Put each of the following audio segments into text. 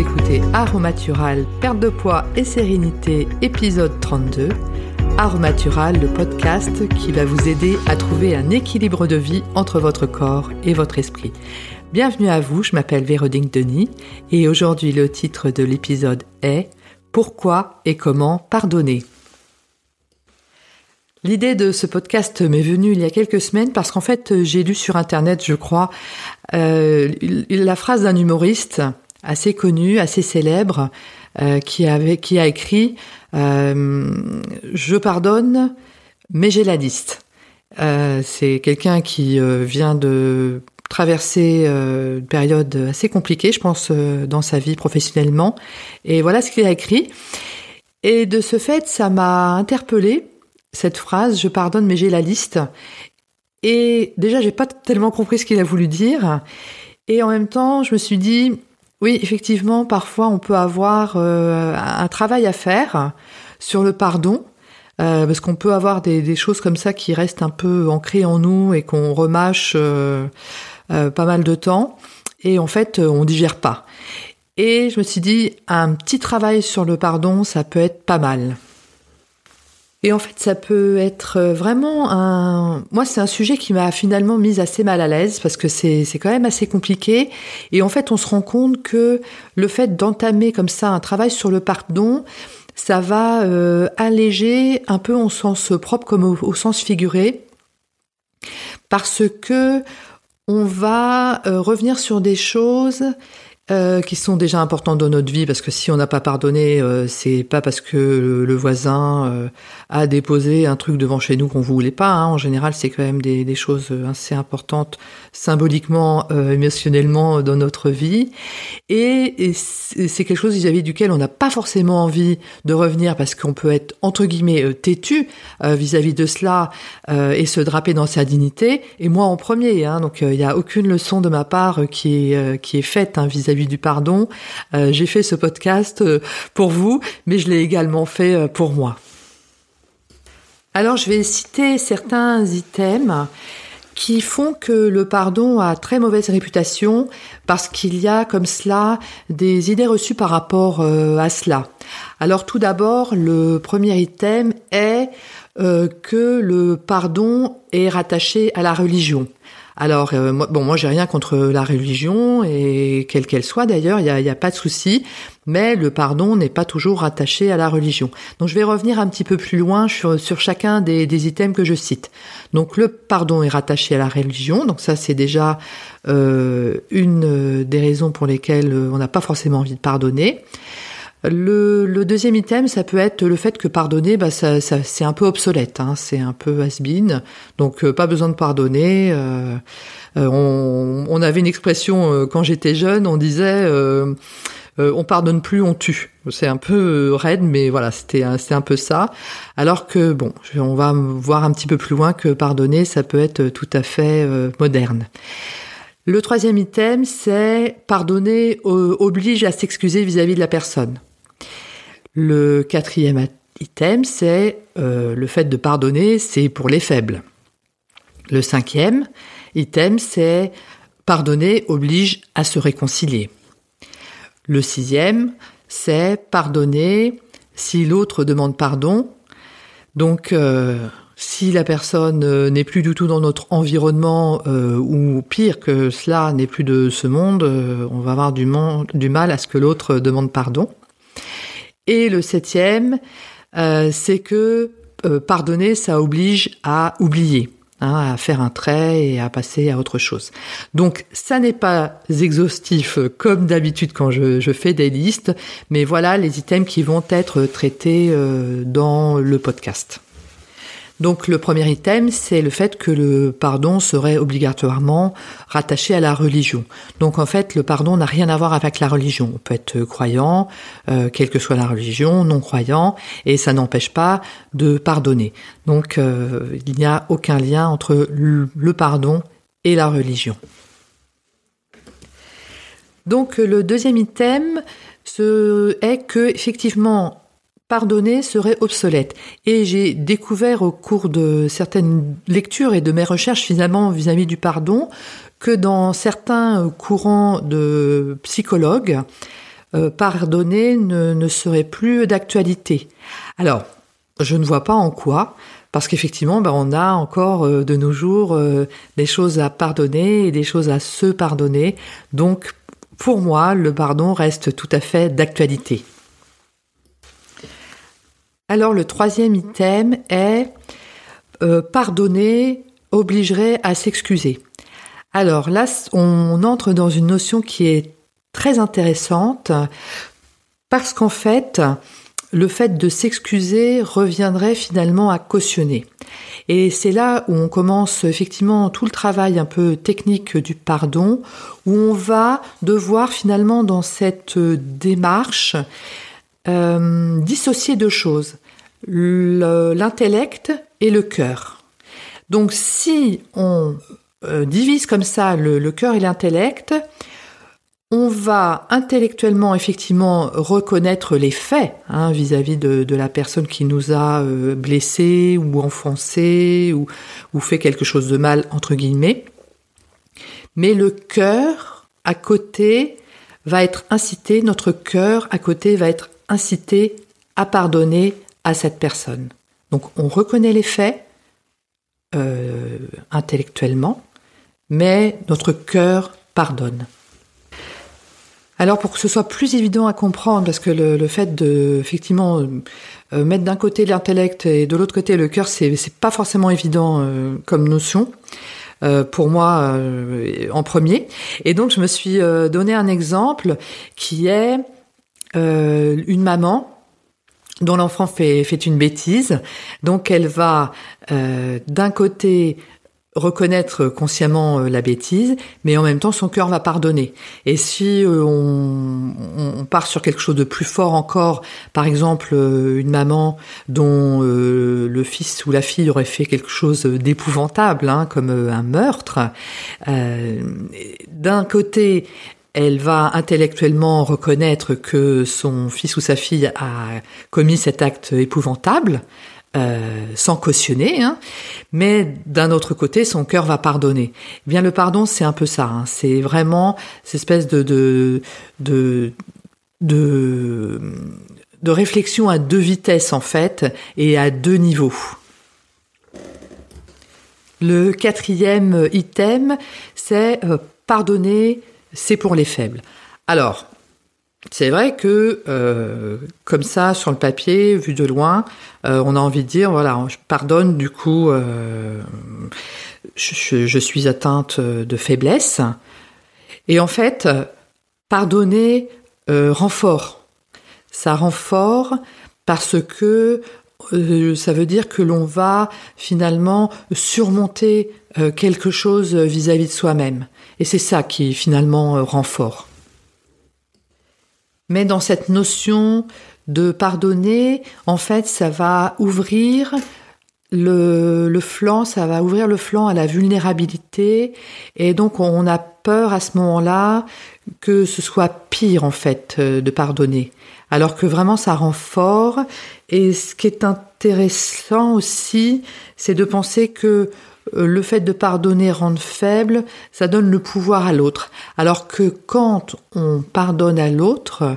écoutez Aromatural, perte de poids et sérénité, épisode 32. Aromatural, le podcast qui va vous aider à trouver un équilibre de vie entre votre corps et votre esprit. Bienvenue à vous, je m'appelle Véronique Denis et aujourd'hui le titre de l'épisode est Pourquoi et comment pardonner? L'idée de ce podcast m'est venue il y a quelques semaines parce qu'en fait j'ai lu sur internet, je crois, euh, la phrase d'un humoriste assez connu, assez célèbre, euh, qui avait qui a écrit euh, Je pardonne, mais j'ai la liste. C'est quelqu'un qui vient de traverser une période assez compliquée, je pense, dans sa vie professionnellement. Et voilà ce qu'il a écrit. Et de ce fait, ça m'a interpellée cette phrase, je pardonne mais j'ai la liste. Et déjà, j'ai pas tellement compris ce qu'il a voulu dire. Et en même temps, je me suis dit, oui, effectivement, parfois on peut avoir euh, un travail à faire sur le pardon, euh, parce qu'on peut avoir des, choses comme ça qui restent un peu ancrées en nous et qu'on remâche euh, pas mal de temps, et en fait, on digère pas. Et je me suis dit, un petit travail sur le pardon, ça peut être pas mal. Et en fait, ça peut être euh, vraiment un. Moi, c'est un sujet qui m'a finalement mise assez mal à l'aise parce que c'est quand même assez compliqué. Et en fait, on se rend compte que le fait d'entamer comme ça un travail sur le pardon, ça va euh, alléger un peu au sens propre comme au, sens figuré, parce que on va euh, revenir sur des choses euh, qui sont déjà importantes dans notre vie parce que si on n'a pas pardonné, euh, c'est pas parce que le, voisin euh, a déposé un truc devant chez nous qu'on voulait pas. Hein. En général, c'est quand même des, choses assez importantes symboliquement, émotionnellement dans notre vie. Et, c'est quelque chose vis-à-vis duquel on n'a pas forcément envie de revenir parce qu'on peut être entre guillemets têtu vis-à-vis de cela et se draper dans sa dignité. Et moi en premier, hein, donc il n'y a aucune leçon de ma part qui est qui est faite hein, du pardon. Euh, j'ai fait ce podcast euh, pour vous, mais je l'ai également fait euh, pour moi. Alors je vais citer certains items qui font que le pardon a très mauvaise réputation parce qu'il y a comme cela des idées reçues par rapport à cela. Alors tout d'abord, le premier item est que le pardon est rattaché à la religion. Alors, euh, bon, moi, j'ai rien contre la religion et quelle qu'elle soit d'ailleurs, il n'y a, y a, pas de souci. Mais le pardon n'est pas toujours attaché à la religion. Donc, je vais revenir un petit peu plus loin sur, chacun des, items que je cite. Donc, le pardon est rattaché à la religion. Donc, ça, c'est déjà euh, une des raisons pour lesquelles on n'a pas forcément envie de pardonner. Le, le, deuxième item, ça peut être le fait que pardonner, bah, ça, ça c'est un peu obsolète, hein, c'est un peu has-been, donc euh, pas besoin de pardonner. Euh, euh on, on, avait une expression euh, quand j'étais jeune, on disait on pardonne plus, on tue. C'est un peu raide, mais voilà, c'était c'est un peu ça. Alors que bon, on va voir un petit peu plus loin que pardonner, ça peut être tout à fait moderne. Le troisième item, c'est pardonner oblige à s'excuser vis-à-vis de la personne. Le quatrième item, c'est euh, le fait de pardonner, c'est pour les faibles. Le cinquième item, c'est pardonner oblige à se réconcilier. Le sixième, c'est pardonner si l'autre demande pardon. Donc, euh, si la personne euh, n'est plus du tout dans notre environnement, ou pire que cela, n'est plus de ce monde, on va avoir du, du mal à ce que l'autre demande pardon. Et le septième, euh, c'est que euh, pardonner, ça oblige à oublier. Hein, à faire un trait et à passer à autre chose. Donc ça n'est pas exhaustif comme d'habitude quand je, fais des listes, mais voilà les items qui vont être traités euh, dans le podcast. Donc le premier item, c'est le fait que le pardon serait obligatoirement rattaché à la religion. Donc en fait, le pardon n'a rien à voir avec la religion. On peut être croyant, euh, quelle que soit la religion, non croyant, et ça n'empêche pas de pardonner. Donc euh, il n'y a aucun lien entre le pardon et la religion. Donc le deuxième item est que effectivement pardonner serait obsolète. Et j'ai découvert au cours de certaines lectures et de mes recherches finalement vis-à-vis du pardon que dans certains courants de psychologues, euh, pardonner ne, serait plus d'actualité. Alors, je ne vois pas en quoi, parce qu'effectivement, ben, on a encore euh, de nos jours euh, des choses à pardonner et des choses à se pardonner. Donc, pour moi, le pardon reste tout à fait d'actualité. Alors, le troisième item est euh, pardonner obligerait à s'excuser. Alors là, on entre dans une notion qui est très intéressante parce qu'en fait, le fait de s'excuser reviendrait finalement à cautionner. Et c'est là où on commence effectivement tout le travail un peu technique du pardon, où on va devoir finalement dans cette démarche euh, dissocier deux choses, l'intellect et le cœur. Donc si on euh, divise comme ça le, cœur et l'intellect, on va intellectuellement effectivement reconnaître les faits hein, vis-à-vis de, la personne qui nous a euh, blessés ou enfoncés ou, ou fait quelque chose de mal entre guillemets. Mais le cœur à côté va être incité, notre cœur à côté va être incité à pardonner à cette personne. Donc on reconnaît les faits euh, intellectuellement, mais notre cœur pardonne. Alors pour que ce soit plus évident à comprendre, parce que le, fait de effectivement euh, mettre d'un côté l'intellect et de l'autre côté le cœur, c'est pas forcément évident euh, comme notion. Pour moi en premier. Et donc je me suis donné un exemple qui est une maman dont l'enfant fait, fait une bêtise. Donc elle va d'un côté reconnaître consciemment euh, la bêtise, mais en même temps son cœur va pardonner. Et si euh, on, on, part sur quelque chose de plus fort encore, par exemple euh, une maman dont le fils ou la fille aurait fait quelque chose d'épouvantable, hein, comme un meurtre, d'un côté elle va intellectuellement reconnaître que son fils ou sa fille a commis cet acte épouvantable, euh, sans cautionner, hein, mais d'un autre côté, son cœur va pardonner. Eh bien, le pardon, c'est un peu ça. Hein, c'est vraiment cette espèce de de, de de réflexion à deux vitesses en fait et à deux niveaux. Le quatrième item, c'est euh, pardonner, c'est pour les faibles. Alors, c'est vrai que euh, comme ça sur le papier, vu de loin, euh, on a envie de dire voilà, je pardonne du coup, euh, je, suis atteinte de faiblesse. Et en fait, pardonner rend fort. Ça rend fort parce que ça veut dire que l'on va finalement surmonter quelque chose vis à -vis de soi-même. Et c'est ça qui finalement rend fort. Mais dans cette notion de pardonner, en fait, ça va ouvrir le, flanc, ça va ouvrir le flanc à la vulnérabilité. Et donc, on a peur à ce moment-là que ce soit pire, en fait, euh, de pardonner. Alors que vraiment, ça rend fort. Et ce qui est intéressant aussi, c'est de penser que euh, le fait de pardonner rendre faible, ça donne le pouvoir à l'autre. Alors que quand on pardonne à l'autre,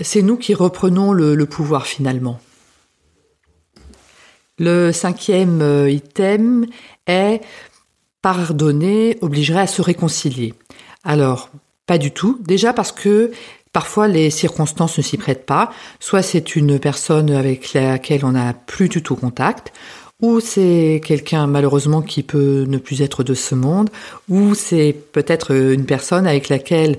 c'est nous qui reprenons le, pouvoir finalement. Le cinquième euh, item est pardonner obligerait à se réconcilier. Alors, pas du tout. Déjà parce que parfois les circonstances ne s'y prêtent pas. Soit c'est une personne avec laquelle on n'a plus du tout contact, ou c'est quelqu'un malheureusement qui peut ne plus être de ce monde, ou c'est peut-être une personne avec laquelle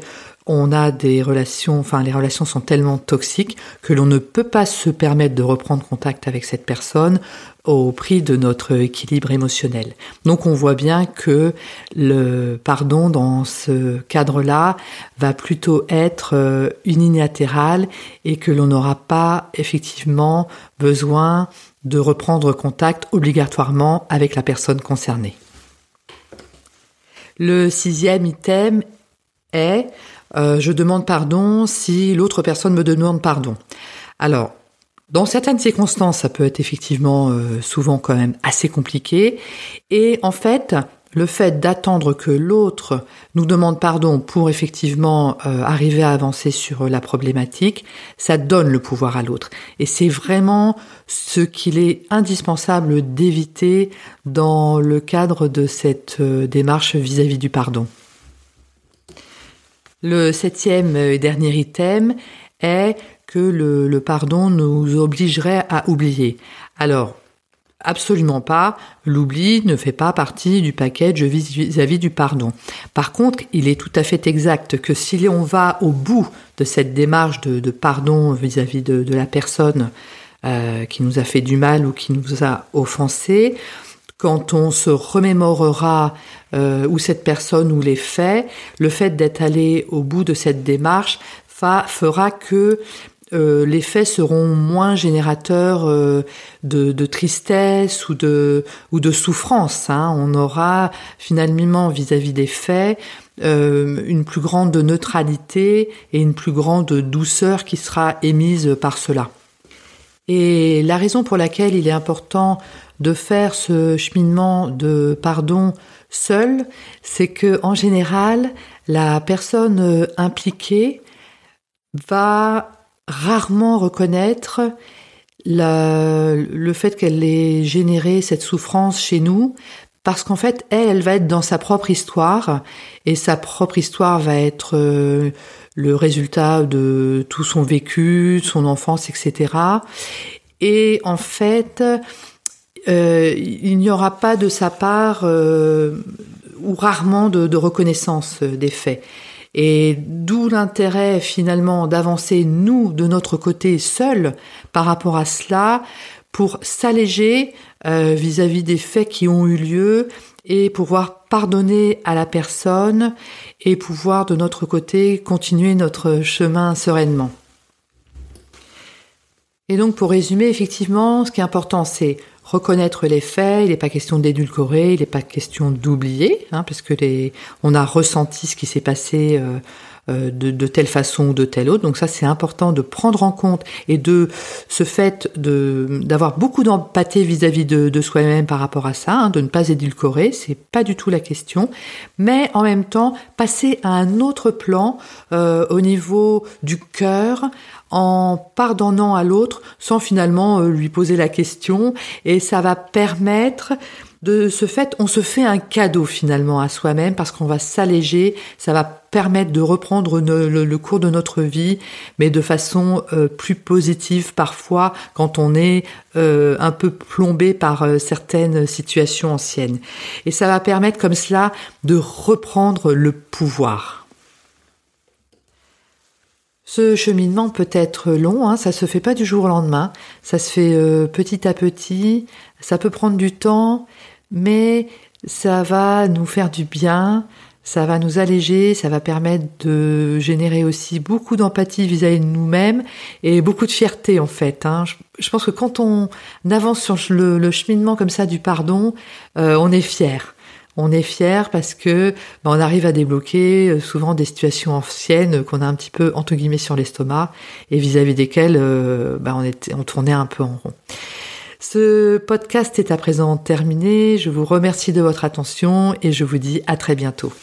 on a des relations, enfin les relations sont tellement toxiques que l'on ne peut pas se permettre de reprendre contact avec cette personne au prix de notre équilibre émotionnel. Donc on voit bien que le pardon dans ce cadre-là va plutôt être euh, unilatéral et que l'on n'aura pas effectivement besoin de reprendre contact obligatoirement avec la personne concernée. Le sixième item est euh, je demande pardon si l'autre personne me demande pardon. Alors, dans certaines circonstances, ça peut être effectivement euh, souvent quand même assez compliqué. Et en fait, le fait d'attendre que l'autre nous demande pardon pour effectivement euh, arriver à avancer sur la problématique, ça donne le pouvoir à l'autre. Et c'est vraiment ce qu'il est indispensable d'éviter dans le cadre de cette démarche vis-à-vis du pardon. Le septième et dernier item est que le, pardon nous obligerait à oublier. Alors, Absolument pas. L'oubli ne fait pas partie du package vis-à-vis du pardon. Par contre, il est tout à fait exact que si on va au bout de cette démarche de, pardon vis-à-vis de, la personne euh, qui nous a fait du mal ou qui nous a offensé, quand on se remémorera euh, ou cette personne ou les faits, le fait d'être allé au bout de cette démarche fera que euh, les faits seront moins générateurs euh, de, tristesse ou de, ou de souffrance. Hein. On aura finalement vis-à-vis des faits euh, une plus grande neutralité et une plus grande douceur qui sera émise par cela. Et la raison pour laquelle il est important de faire ce cheminement de pardon seul, c'est que en général, la personne impliquée va rarement reconnaître le fait qu'elle ait généré cette souffrance chez nous, parce qu'en fait, elle, elle va être dans sa propre histoire, et sa propre histoire va être euh, le résultat de tout son vécu, son enfance, etc. Et en fait, euh, il n'y aura pas de sa part, euh, ou rarement, de, reconnaissance des faits. Et d'où l'intérêt finalement d'avancer nous de notre côté seuls par rapport à cela pour s'alléger euh, vis-à-vis des faits qui ont eu lieu et pouvoir pardonner à la personne et pouvoir de notre côté continuer notre chemin sereinement. Et donc pour résumer, effectivement, ce qui est important, c'est reconnaître les faits. Il n'est pas question d'édulcorer, il n'est pas question d'oublier, hein, parce que les, on a ressenti ce qui s'est passé euh, de, de, telle façon ou de telle autre. Donc ça, c'est important de prendre en compte et de ce fait de d'avoir beaucoup d'empathie vis-à-vis de, de soi-même par rapport à ça, hein, de ne pas édulcorer, c'est pas du tout la question. Mais en même temps, passer à un autre plan euh, au niveau du cœur, en pardonnant à l'autre sans finalement euh, lui poser la question et ça va permettre de ce fait, on se fait un cadeau finalement à soi-même parce qu'on va s'alléger, ça va de reprendre le, cours de notre vie, mais de façon euh, plus positive parfois quand on est euh, un peu plombé par certaines situations anciennes. Et ça va permettre comme cela de reprendre le pouvoir. Ce cheminement peut être long, hein, ça se fait pas du jour au lendemain, ça se fait euh, petit à petit, ça peut prendre du temps, mais ça va nous faire du bien, ça va nous alléger, ça va permettre de générer aussi beaucoup d'empathie vis-à-vis de nous-mêmes et beaucoup de fierté en fait. Hein. Je, pense que quand on avance sur le, cheminement comme ça du pardon, euh, on est fier on est fier parce que ben, on arrive à débloquer euh, souvent des situations anciennes qu'on a un petit peu entre guillemets sur l'estomac et vis-à-vis desquelles euh, ben, était, on tournait un peu en rond. Ce podcast est à présent terminé. Je vous remercie de votre attention et je vous dis à très bientôt.